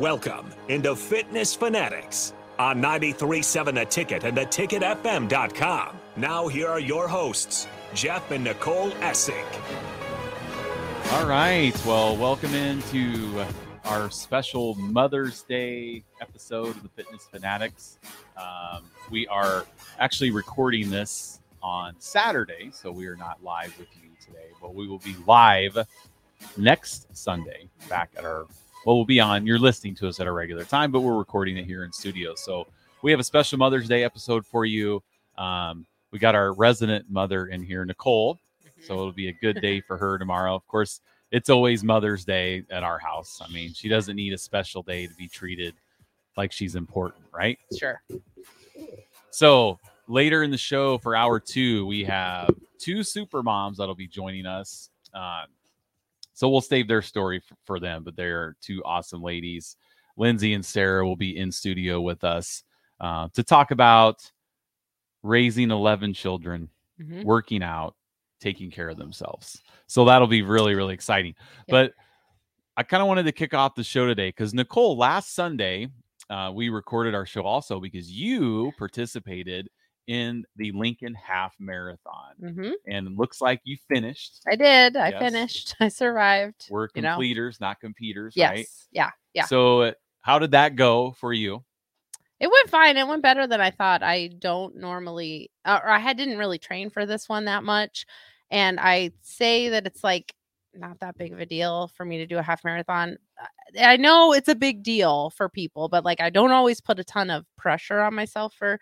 Welcome into Fitness Fanatics on 93.7 The Ticket and theticketfm.com. Now here are your hosts, Jeff and Nicole Essig. All right. Well, welcome into our special Mother's Day episode of the Fitness Fanatics. Um, we are actually recording this on Saturday, so we are not live with you today, but we will be live next Sunday back at our well, we'll be on. You're listening to us at a regular time, but we're recording it here in studio. So we have a special Mother's Day episode for you. Um, we got our resident mother in here, Nicole. Mm-hmm. So it'll be a good day for her tomorrow. Of course, it's always Mother's Day at our house. I mean, she doesn't need a special day to be treated like she's important, right? Sure. So later in the show for hour two, we have two super moms that'll be joining us. Um, so we'll save their story for, for them, but they're two awesome ladies. Lindsay and Sarah will be in studio with us uh, to talk about raising 11 children, mm-hmm. working out, taking care of themselves. So that'll be really, really exciting. But I kind of wanted to kick off the show today because Nicole, last Sunday, uh, we recorded our show also because you participated in the Lincoln Half Marathon. Mm-hmm. And looks like you finished. I did. I yes. finished. I survived. We're completers, know. not competers, yes. right? Yeah. Yeah. So, uh, how did that go for you? It went fine. It went better than I thought. I don't normally, or I had, didn't really train for this one that much. And I say that it's like not that big of a deal for me to do a half marathon. Uh, I know it's a big deal for people, but like I don't always put a ton of pressure on myself for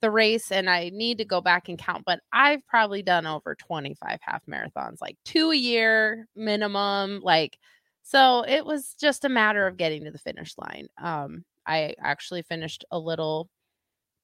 the race and I need to go back and count, but I've probably done over 25 half marathons, like two a year minimum. Like, so it was just a matter of getting to the finish line. Um, I actually finished a little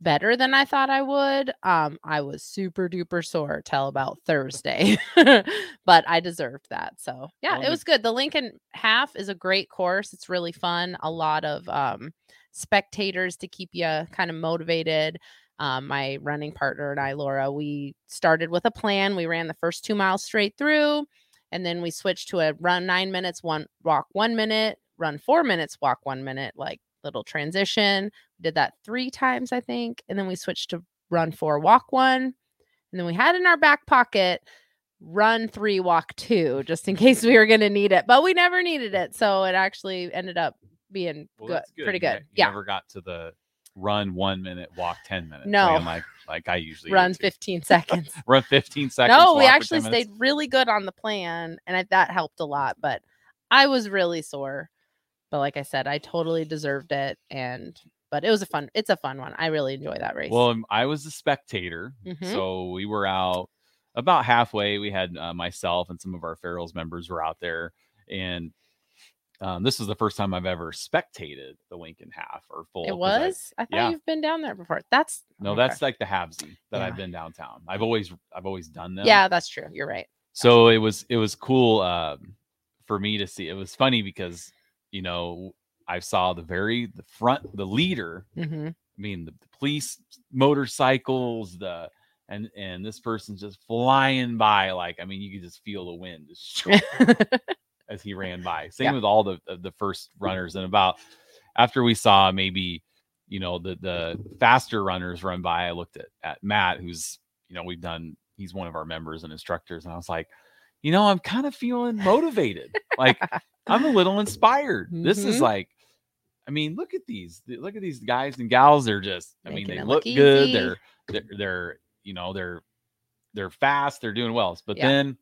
better than I thought I would. Um, I was super duper sore till about Thursday, but I deserved that. So yeah, it was good. The Lincoln half is a great course. It's really fun. A lot of um spectators to keep you kind of motivated um, my running partner and I, Laura, we started with a plan. We ran the first two miles straight through, and then we switched to a run nine minutes, one walk one minute, run four minutes, walk one minute, like little transition. We did that three times, I think, and then we switched to run four, walk one, and then we had in our back pocket run three, walk two, just in case we were going to need it, but we never needed it, so it actually ended up being well, good, good, pretty good. You yeah, never got to the run one minute, walk 10 minutes. No, like, like I usually run 15 seconds. run 15 seconds. No, we actually stayed really good on the plan and I, that helped a lot. But I was really sore. But like I said, I totally deserved it. And, but it was a fun, it's a fun one. I really enjoy that race. Well, um, I was a spectator. Mm-hmm. So we were out about halfway. We had uh, myself and some of our Farrell's members were out there. And um, this is the first time I've ever spectated the Lincoln half or full. It was. I, I thought yeah. you've been down there before. That's no, okay. that's like the halvesy that yeah. I've been downtown. I've always, I've always done them. Yeah, that's true. You're right. So it was, it was cool um, for me to see. It was funny because you know I saw the very the front, the leader. Mm-hmm. I mean, the, the police motorcycles, the and and this person's just flying by like I mean you could just feel the wind just as he ran by. Same yeah. with all the the first runners. And about after we saw maybe you know the the faster runners run by, I looked at at Matt, who's you know we've done. He's one of our members and instructors, and I was like, you know, I'm kind of feeling motivated. like I'm a little inspired. Mm-hmm. This is mm-hmm. like. I mean, look at these. Look at these guys and gals. They're just. I Making mean, they look, look good. They're, they're. They're. You know. They're. They're fast. They're doing well. But yeah. then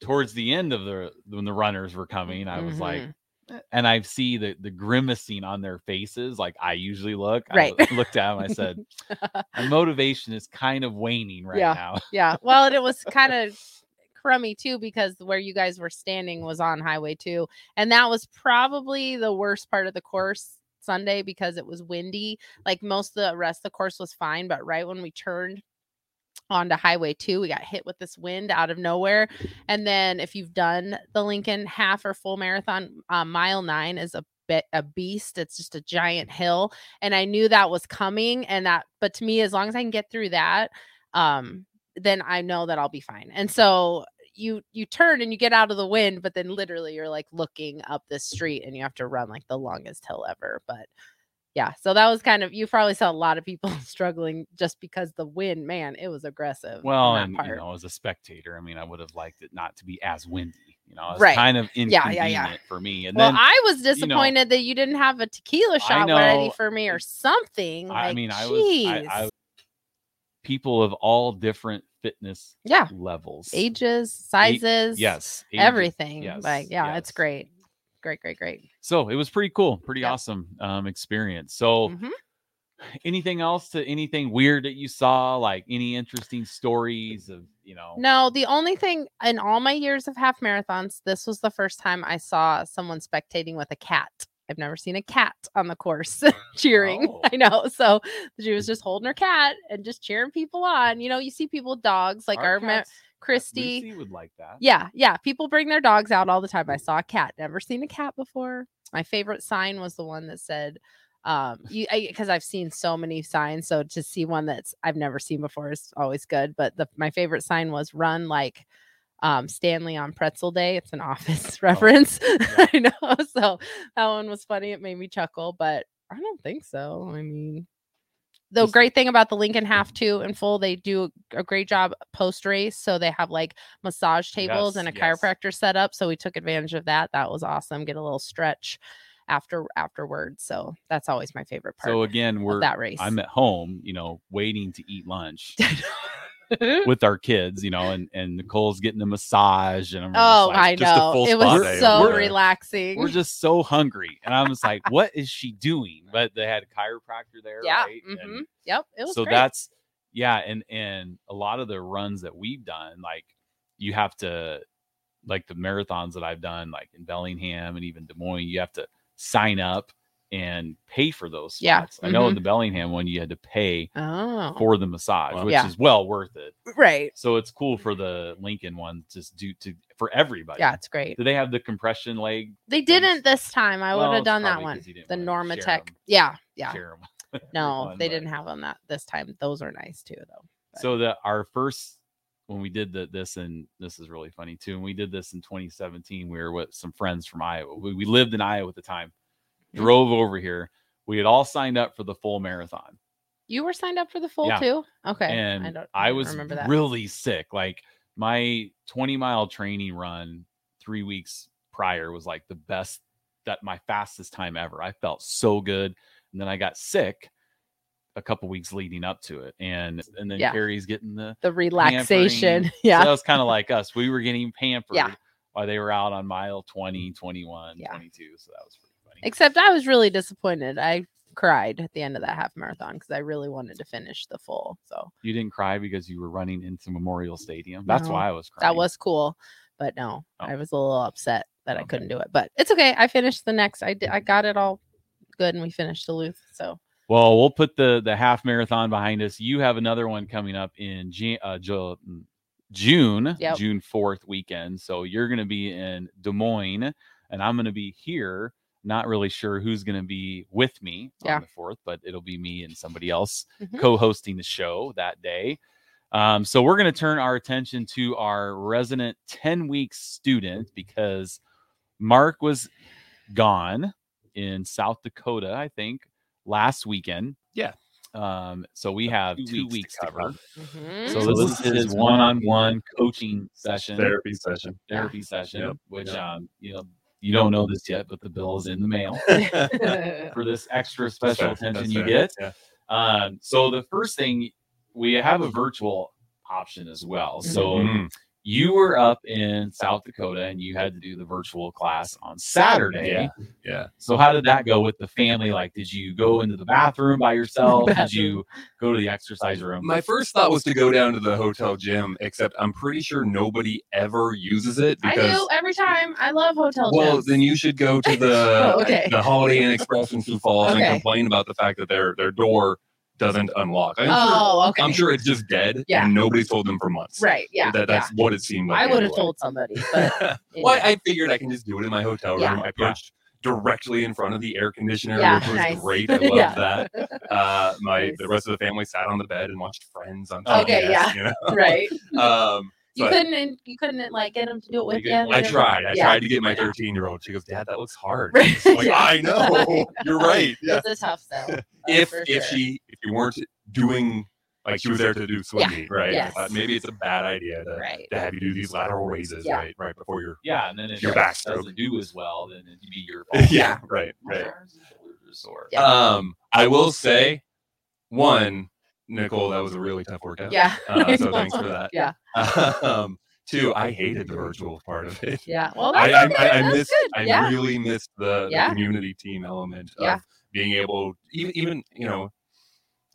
towards the end of the when the runners were coming, I was mm-hmm. like, eh, and I see the the grimacing on their faces, like I usually look. Right. I looked at them. I said, "My motivation is kind of waning right yeah. now." yeah. Well, and it was kind of crummy too because where you guys were standing was on Highway Two, and that was probably the worst part of the course Sunday because it was windy. Like most of the rest of the course was fine, but right when we turned onto Highway 2. We got hit with this wind out of nowhere. And then if you've done the Lincoln half or full marathon, uh, mile nine is a bit a beast. It's just a giant hill. And I knew that was coming. And that, but to me, as long as I can get through that, um, then I know that I'll be fine. And so you you turn and you get out of the wind, but then literally you're like looking up the street and you have to run like the longest hill ever. But yeah, so that was kind of you probably saw a lot of people struggling just because the wind, man, it was aggressive. Well, and you know, as a spectator, I mean, I would have liked it not to be as windy. You know, it's Right. kind of Yeah, inconvenient yeah, yeah. for me. And well, then I was know, disappointed that you didn't have a tequila shot ready for me or something. I like, mean, I was, I. I, people of all different fitness yeah, levels, ages, sizes, yes, ages, everything. yes, like, yeah, it's great, great, great, great. So it was pretty cool, pretty awesome um, experience. So, Mhm. anything else to anything weird that you saw, like any interesting stories of, you know, No, the only thing in all my years of half marathons, this was the first time I saw someone spectating with a cat. I've never seen a cat on the course cheering. Oh. I know. So she was just holding her cat and just cheering people on. You know, you see people with dogs like our, ma- cats, Christy. Lucy would like that. Yeah, yeah. People bring their dogs out all the time. I saw a cat. Never seen a cat before. My favorite sign was the one that said, um, you because I've seen so many signs. So to see one that's I've never seen before is always good. But the my favorite sign was run like um Stanley on pretzel day. It's an office reference. I know. So that one was funny. It made me chuckle, but I don't think so. I mean, the great thing about the Lincoln Half Two in full, they do a great job post race. So they have like massage tables and a Yes, yes. chiropractor set up. So we took advantage of that. That was awesome. Get a little stretch after afterwards. So that's always my favorite part So again, we're that race. I'm at home, you know, waiting to eat lunch with our kids, you know, and and Nicole's getting a massage, and I'm just oh, like, I just a know. full It was so over there. relaxing. we're just so hungry, and I was like, what is she doing? But they had a chiropractor there, yeah. right? And hmm Yep. It was so great. that's yeah, and and a lot of the runs that we've done, like you have to, like the marathons that I've done, like in Bellingham and even Des Moines, you have to sign up and pay for those. Yeah, spots. I know in mm-hmm. the Bellingham one you had to pay oh, for the massage, Wow. which Yeah. is well worth it. right. So it's cool for the Lincoln one just do to for everybody. Yeah, it's great. Do they have the compression leg? They didn't this time. I would have done that probably one. 'cause you didn't The wanna NormaTec. share 'em. Yeah. Yeah. Share 'em. No, Fun, they but- didn't have them that this time. Those are nice too, though. but- So the our first when we did the, this and this is really funny too. When we did this in 2017, we were with some friends from Iowa. We, we lived in Iowa at the time. Drove over here. We had all signed up for the full marathon, You were signed up for the full Yeah. too. Okay, and I, don't, don't was remember that. really sick. Like my 20 mile training run three weeks prior was like the best that my fastest time ever. I felt so good, and then I got sick a couple weeks leading up to it, and and then Yeah. Carrie's getting the the relaxation. pampering. Yeah. So that was kind of like us. We were getting pampered Yeah. while they were out on mile 20, mm. 21, Yeah. 22. So that was Except I was really disappointed. I cried at the end of that half marathon because I really wanted to finish the full. So you didn't cry because you were running into Memorial Stadium. That's No, why I was crying. that was cool. But no, Oh. I was a little upset that I couldn't do it. But it's okay. I finished the next. I did, I got it all good and we finished Duluth. So Well, we'll put the the half marathon behind us. You have another one coming up in uh, Ju- June, Yep. June 4th weekend. So you're going to be in Des Moines and I'm going to be here. Not really sure who's going to be with me Yeah. on the 4th, but it'll be me and somebody else Mhm. co-hosting the show that day. Um, so we're going to turn our attention to our resident 10 week student because Mark was gone in South Dakota, I think, last weekend. Yeah. Um, so we have two two, weeks to weeks, to cover. cover. mhm. So So this this is is his his one-on-one coaching session, Therapy session. therapy session, Yep. which Yep. um, you know, you don't know this yet, but the bill is in the mail for this extra special That's attention That's you fair. get. Yeah. Um, so the first thing we have a virtual option as well. So Mhm. You were up in South Dakota and you had to do the virtual class on Saturday. Yeah. Yeah. So how did that go with the family? Like, did you go into the bathroom by yourself? Did you go to the exercise room? My first thought was to go down to the hotel gym, except I'm pretty sure nobody ever uses it I because. do every time. I love hotel Well, gyms. then you should go to the Oh, okay. the Holiday Inn Express in Sioux Falls Okay. and complain about the fact that their their door doesn't unlock. I'm, sure, oh, okay. I'm sure it's just dead, Yeah. and nobody's told them for months. Right. Yeah. That, that's what it seemed like. I would have told somebody, but well, I figured I can just do it in my hotel room. Yeah. I Yeah. perched directly in front of the air conditioner, Yeah, which was nice. great. I love Yeah. that. Uh, my Nice. the rest of the family sat on the bed and watched Friends on Okay, yeah. You know? right. um, You But- couldn't. You couldn't like get him to do it with you. could- I tried. I Yeah. tried to get my 13 year old. She goes, Dad, that looks hard. Right. Like, Yeah. I know. You're right. Yeah. It's a tough sell. If for if she you weren't doing like she was there to do swimming, Yeah. right? Yes. thought maybe it's a bad idea to, right. to have you do these lateral raises, Yeah. right? Right before you're Yeah, and then if Your it backstroke. doesn't do as well, then it'd be your fault. yeah, right, right. arms and shoulders are sore. Yeah. Um, I will say, one, Nicole, that was a really tough workout. Yeah. Uh, so thanks for that. Yeah. Um, two, I hated the virtual part of it. Yeah. Well, I, that's I, okay. I, I That's missed. good. I yeah. really missed the, the community team element of being able, even, even you know,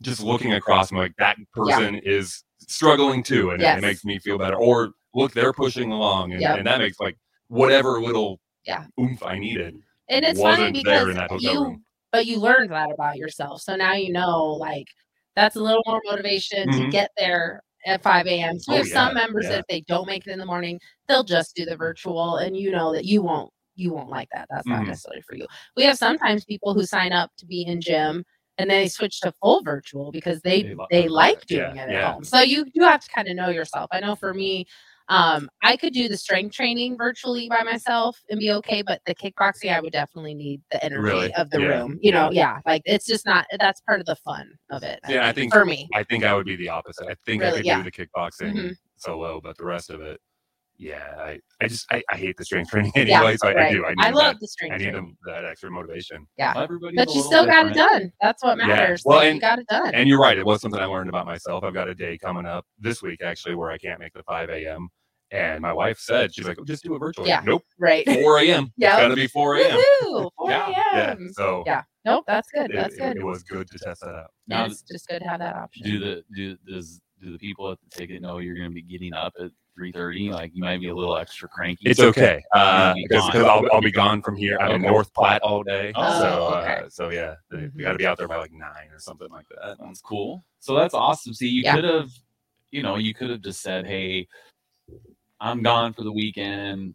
just looking across, I'm like that person is struggling too, and it- Yes. it makes me feel better. Or look, they're pushing along, and, Yep. and that makes like whatever little Yeah. oomph I needed. and it's funny wasn't there because in that hotel you, room. but you learned that about yourself. So now you know, like, that's a little more motivation to Mhm. get there at 5 a.m. So we Oh, have some members yeah. that if they don't make it in the morning, they'll just do the virtual, and you know that you won't. You won't like that. That's not Mhm. necessarily for you. We have sometimes people who sign up to be in gym and then they switch to full virtual because they They they like Yeah, doing it at yeah. home. So you do have to kind of know yourself. I know for me, um, I could do the strength training virtually by myself and be okay, but the kickboxing, I would definitely need the energy Really? of the Yeah, room. You know, yeah, like it's just not. That's part of the fun of it. Yeah, I think for me, I think I would be the opposite. I think I could Yeah. do the kickboxing Mhm. solo, but the rest of it, yeah, I, I just I, I hate the strength training anyway. so I, I do. I need I love that. the strength I need them, that extra motivation. Yeah, Everybody's but a you little still got it done. That's what Yeah. matters. Well, Like, you and- got it done. And you're right. It was something I learned about myself. I've got a day coming up this week actually where I can't make the 5 a.m. And my wife said she's like, oh, just do it virtually. Yeah. Nope. right. 4 a.m. Yep. It's got to be 4 a.m. Woohoo! 4 Yeah, Yeah. So Yeah. Nope, that's good. it, That's it- good. it was good to test that out. Now, it's just good to have that option. do the do does do the people at the ticket know you're going to be getting up at 3:30? Like you might be a little extra cranky. It's okay You'll be because gone. I'll, I'll be gone from here. I'm in Okay. North Platte all day. Oh, so okay. uh, so yeah, we got to be out there by like nine or something like that. That's cool. So that's awesome. See, you Yeah. could have, you know, you could have just said, "Hey, I'm gone for the weekend.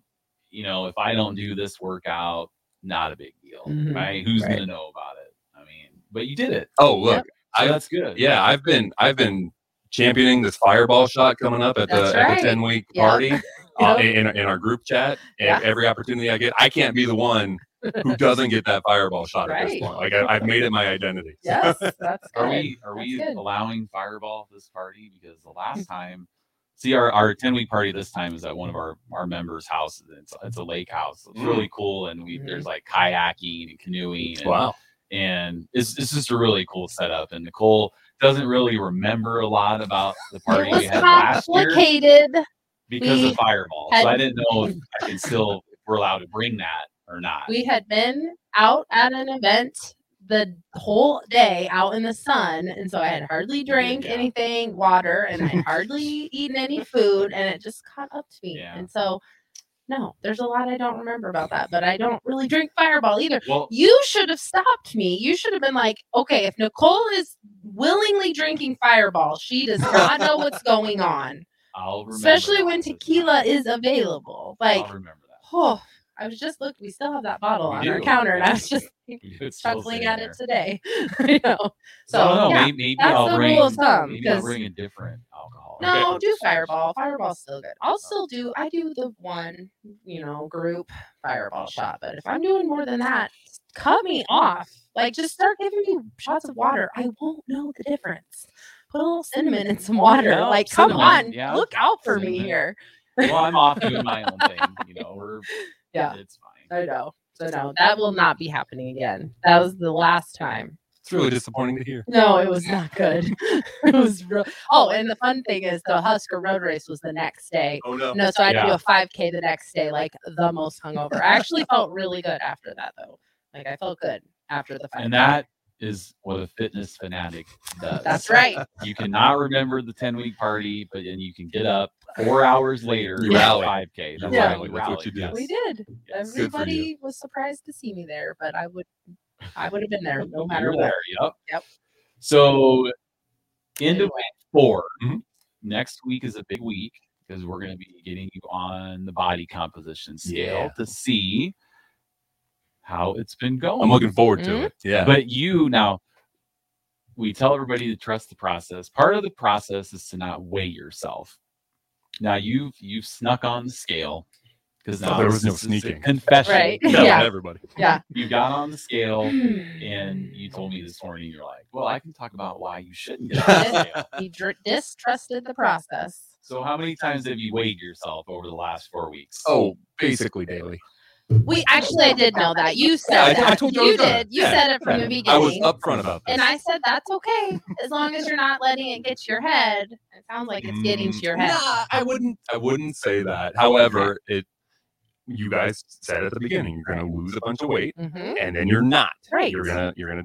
You know, if I don't do this workout, not a big deal, Mhm. right? Who's Right. gonna know about it? I mean, but you did it. Oh look, So I that's good. yeah, I've been I've been championing this fireball shot coming up at the That's at the ten week Yep. party uh, Yep. in in our group chat. Yeah. every opportunity I get, I can't be the one who doesn't get that fireball shot at this Right. point. Like I, I've made it my identity. Yes, that's good. Are we are That's we good. allowing fireball this party? Because the last time, see our our ten week party this time is at one of our our members' houses. It's it's a lake house. It's Mm. really cool, and we there's like kayaking and canoeing. And, Wow. and it's it's just a really cool setup. And Nicole doesn't really remember a lot about the party we had last year because We of fireball. had- so I didn't know if I can still if we're allowed to bring that or not. We had been out at an event the whole day out in the sun, and so I had hardly drank Yeah. anything, water, and I hardly eaten any food, and it just caught up to me. Yeah. And so, no, there's a lot I don't remember about that, but I don't really drink Fireball either. well, You should have stopped me. You should have been like, okay, if Nicole is willingly drinking Fireball, she does not know what's going on, I'll remember especially when tequila is available. Like, I'll remember that. oh, I was just look. We still have that bottle on our counter, and I was just chuckling at there. it today. you know, So, don't know, yeah. maybe, maybe I'll bring rule of thumb, maybe I'll bring a different alcohol. No, do Fireball. Fireball's still good. I'll still do. I do the one, you know, group Fireball shot. But if I'm doing more than that, cut me off. Like, just start giving me shots of water. I won't know the difference. Put a little cinnamon in some water. Yeah, like, come on, yeah. look out for me here. Well, I'm off doing my own thing. You know, we're Yeah. it's fine. I know. So no, that will not be happening again. That was the last time. It's really disappointing to hear. No, it was not good. it was real. Oh, and the fun thing is the Husker Road Race was the next day. Oh no. No, so I had to do a 5K the next day, like the most hungover. I actually felt really good after that, though. Like I felt good after the 5K. And that is what a fitness fanatic does. That's right. You cannot remember the 10 week party, but then you can get up four hours later You and rally. 5K. That's Yeah. how you That's what you do. yes. We did. Yes. Good for you. Everybody was surprised to see me there, but I would, I would have been there no You matter were what. there, Yep. Yep. So, into Anyway. week 4 Mhm. next week is a big week because we're going to be getting you on the body composition scale Yeah. to see how it's been going. I'm looking forward to Mhm. it. Yeah. But you now, we tell everybody to trust the process. Part of the process is to not weigh yourself. Now you've you've snuck on the scale because Oh, there was no sneaking. confession. Right. Tell Yeah. everybody. Yeah. You got on the scale and hmm. you told me this morning you're like, well, I can talk about why you shouldn't get on the scale. He dr- distrusted the process. So how many times have you weighed yourself over the last four weeks? Oh, basically daily. We actually, I did know that. You Yeah, said I- I that. told you you was gonna. did. You Yeah, said it from yeah. the beginning. I was upfront about this. And I said that's okay as long as you're not letting it get to your head. It sounds like it's getting to your head. Nah, I wouldn't. I wouldn't say that. However, it. You guys said at the beginning you're going to lose a bunch of weight, hmm and then you're not. Right. You're gonna you're gonna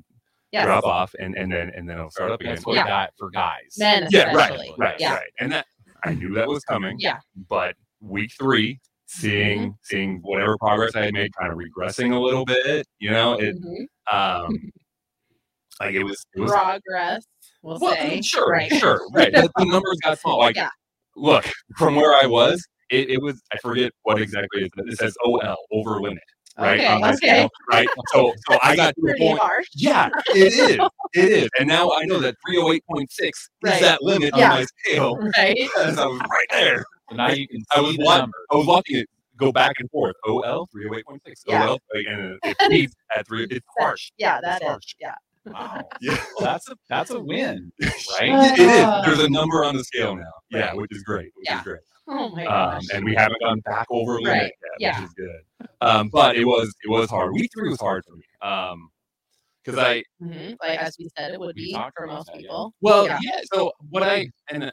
Yes. drop off, and and then and then it'll start up again. That's what Yeah. Got for guys. Men yeah, right, right, Yeah. right. And that I knew that was coming. Yeah. But week three, seeing seeing whatever progress I had made, kind of regressing a little bit. You know, it Mhm. um, like it was it was Progress, we'll, Well, say. sure, Right. sure, right. The, numbers got small. Like, Yeah. look, from where I was, it, it was. I forget what exactly it is. It says OL over limit, right? Okay, my okay. scale, right. So, so I got to a Pretty point. harsh. Yeah, it is. It is. And now I know that 308.6 is that limit Yeah. on my scale. Right. Because I was right there. So now you can I was the wa- number. I was watching it go back and forth. OL 308.6. Yeah. OL and it peaks at three. It's harsh. Yeah, It's that is. harsh. Yeah. Wow. Yeah. Well, that's a that's a win, right? It is. There's a number on the scale now. Yeah, Right. which is great. Which Yeah. is great. Oh my um, gosh. and we haven't gone back over limit Right, yet, yeah. which is good. Um, but it was it was hard. Week three was hard for me Um, because I Mhm. Like as we said, it would be talked for most that, yeah. people. well Yeah. yeah. So what I and uh,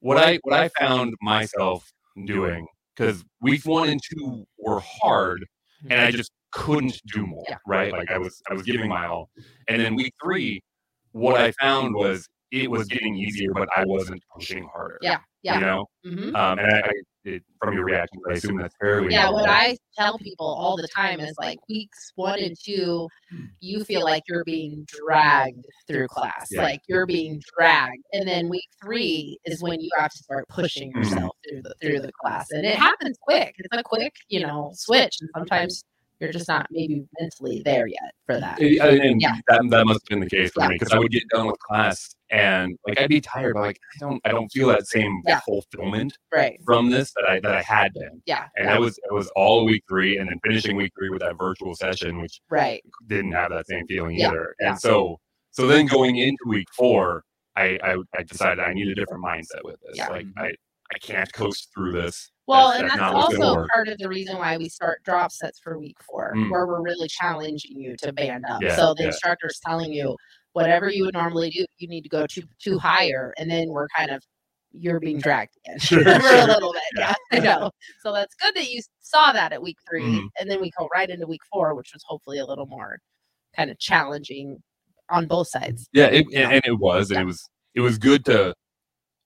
what I what I found myself doing because week one and two were hard, and I just couldn't do more. Yeah. Right, like I was I was giving my all, and then week three, what I found was it was getting easier, but I wasn't pushing harder. Yeah. yeah. You Yeah. know, hmm um, and I, I it, from your reaction, I assume that's fairly. Yeah, normal. what I tell people all the time is like weeks one and two, you feel like you're being dragged through class. Yeah. Like you're being dragged. And then week three is when you have to start pushing Mhm. yourself through the through the class. And it happens quick. It's a quick, you know, switch. And sometimes you're just not maybe mentally there yet for that. And and Yeah. that, that must have been the case for Yeah. me because I would get done with class and like I'd be tired, but like I don't I don't feel that same Yeah. fulfillment Right. from this that I that I had been. Yeah. And that was it was all week three and then finishing week three with that virtual session, which Right. didn't have that same feeling Yeah, either. yeah. And so so then going into week four, I, I I decided I need a different mindset with this. Yeah. Like I I can't coast through this. Well, That's- and that's that's not what's gonna also part of the reason why we start drop sets for week four, Mm. where we're really challenging you to band up. Yeah, so the yeah. instructor's telling you whatever you would normally do, you need to go to too higher, and then we're kind of you're being dragged again Sure, for a little bit. Yeah, I know. So that's good that you saw that at week 3 Mhm. and then we go right into week four, which was hopefully a little more kind of challenging on both sides. Yeah, it, and, and it was, and it was it was good to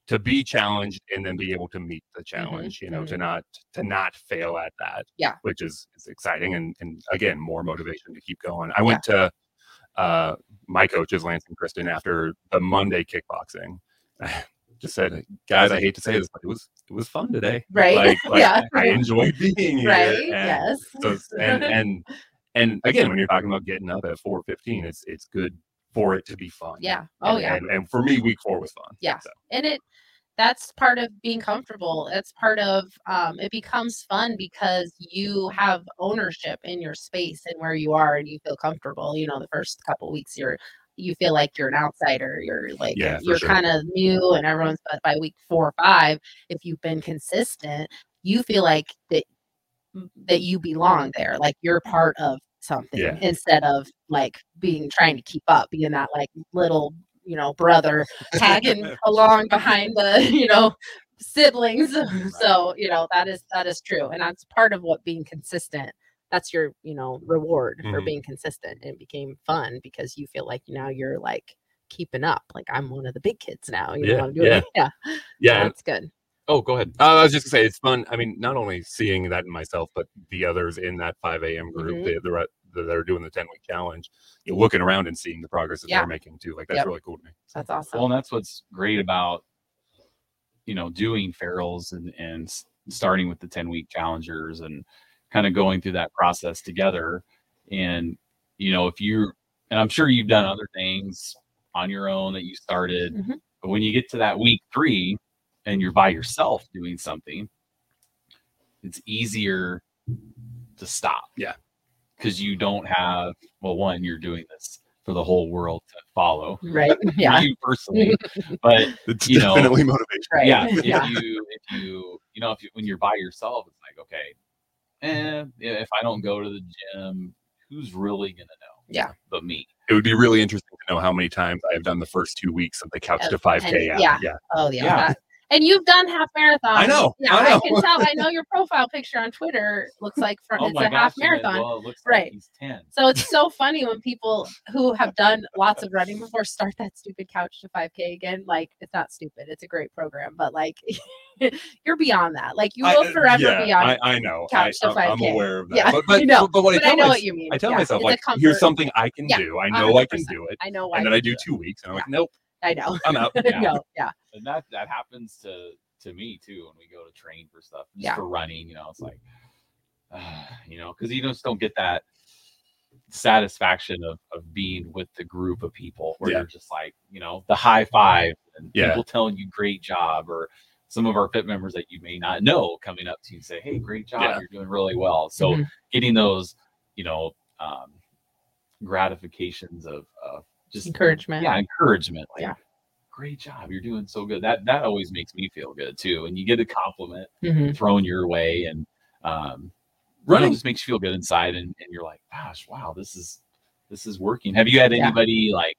to be challenged and then be able to meet the challenge. You know, to mhm. not to not fail at that. Yeah. which is is exciting and and again more motivation to keep going. I went to uh my coaches Lance and Kristen after the Monday kickboxing. Just said, guys, I hate to say this, but it was it was fun today. Right? Like, like Yeah. I enjoyed being here. Right? and yes. so and and and again, when you're talking about getting up at 4:15, it's it's good for it to be fun. Yeah. Oh And- yeah. And, and for me, week four was fun. Yeah. So, and it that's part of being comfortable it's part of um, it becomes fun because you have ownership in your space and where you are and you feel comfortable you know the first couple weeks you're you feel like you're an outsider you're like Yeah, you're sure. kind of new and everyone's but by week four or five if you've been consistent you feel like that that you belong there like you're part of something Yeah. instead of like being trying to keep up being that like little you know brother tagging along behind the you know siblings so you know that is that is true and that's part of what being consistent that's your you know reward for Mhm. being consistent And it became fun because you feel like now you're like keeping up like i'm one of the big kids now you Yeah, know I'm doing yeah. it. yeah yeah. that's good Oh, go ahead. uh, I was just gonna say it's fun. I mean, not only seeing that in myself, but the others in that 5 a.m. group Mhm. the, the, that are doing the 10 week challenge. You're looking around and seeing the progress that Yeah. they're making too. Like that's Yep. really cool to me. that's awesome Well, and that's what's great about you know doing Farrell's and and starting with the 10 week challengers and kind of going through that process together and you know if you and i'm sure you've done other things on your own that you started Mhm. but when you get to that week three and you're by yourself doing something, it's easier to stop. Yeah. Because you don't have, well, one, you're doing this for the whole world to follow. Right. Yeah. You personally. but It's You know, definitely motivation. Right. yeah, if Yeah. you if you you know if you when you're by yourself, it's like, okay, eh, if I don't go to the gym, who's really gonna know? Yeah. But me. It would be really interesting to know how many times I have done the first two weeks of the couch to 5K. any- app. yeah. yeah. Oh yeah. Yeah. that- and you've done half marathons. I know, Yeah, I I, can tell. I know your profile picture on Twitter looks like for, Oh it's a half gosh, you guys, marathon. Well, it looks Right. like he's ten. So it's so funny when people who have done lots of running before start that stupid couch to 5K again. Like it's not stupid. It's a great program, but like you're beyond that. Like you I- will uh, forever yeah, be on. I, I know. I, couch to I'm, I'm 5K. aware of that. Yeah, But, but, you know, but what I but tell I know myself, what you mean. I tell Yeah, myself like, here's something I can Yeah, do. I know I can do it. I know why. And then I do two weeks, and I'm like, nope, I know. I'm out. Yeah. no, yeah. And that that happens to to me too when we go to train for stuff, just Yeah. for running. You know, it's like, uh, you know, because you just don't get that satisfaction of of being with the group of people where Yeah. you're just like, you know, the high five and Yeah. people telling you great job or some of our fit members that you may not know coming up to you and say, Hey, great job, Yeah. you're doing really well. So Mhm. getting those, you know, um, gratifications of, of just Encouragement. yeah, encouragement. Like, Yeah. Great job, you're doing so good. That that always makes me feel good too. And you get a compliment Mhm. thrown your way, and um, running Running. just makes you feel good inside, and, and you're like, gosh, wow, this is this is working. Have you had Yeah. anybody like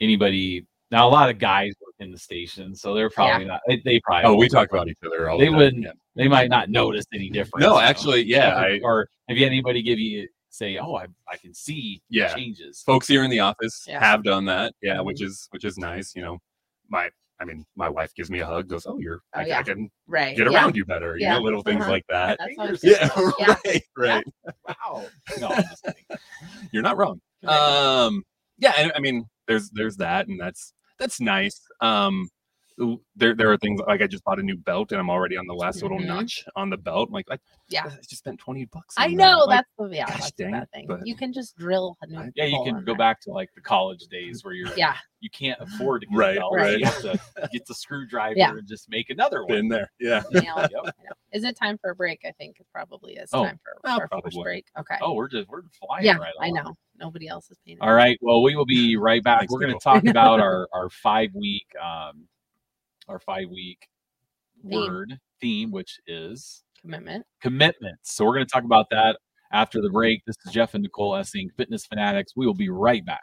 anybody? Now a lot of guys work in the station, so they're probably not. They, they probably Oh, we won't talk about each other all They the wouldn't- yeah. They might not notice any difference. No, you know? actually, yeah. Or, I, or have you had anybody give you say, oh, I I can see Yeah. changes. folks here in the office Yeah. have done that. Yeah, Mhm. which is which is nice. You know, my I mean, my wife gives me a hug, goes, "Oh, you're Oh, I, yeah. I can Right. get yeah. around you better." You Yeah. know, little things Uh-huh. like that. That's always Yeah. Yeah. right, right. Wow. No, I'm just kidding. You're not wrong. Right. Um, yeah, and I mean, there's there's that, and that's that's nice. Um, there there are things like I just bought a new belt, and I'm already on the last little Mhm. notch on the belt. I'm like, I, Yeah. I just spent twenty bucks. I know that. Like, that's the yeah, gosh that's dang bad thing. but- You can just drill a new I- Yeah, you can go there. back to like the college days where you're Yeah. you can't afford to get Right, a belt. right. so You have to get the screwdriver Yeah. and just make another one. been there. Yeah. Nail it. Yep. Know. Is it time for a break? I think it probably is Oh. time for Oh, our first break. Okay. Oh, we're just we're flying yeah, right I along. know. Nobody else is paying. All right. Well, we will be right back. Thanks, we're going to talk about our our five week um our five week Theme. word theme, which is commitment. Commitment. So we're going to talk about that after the break. This is Jeff and Nicole Essig, Fitness Fanatics. We will be right back.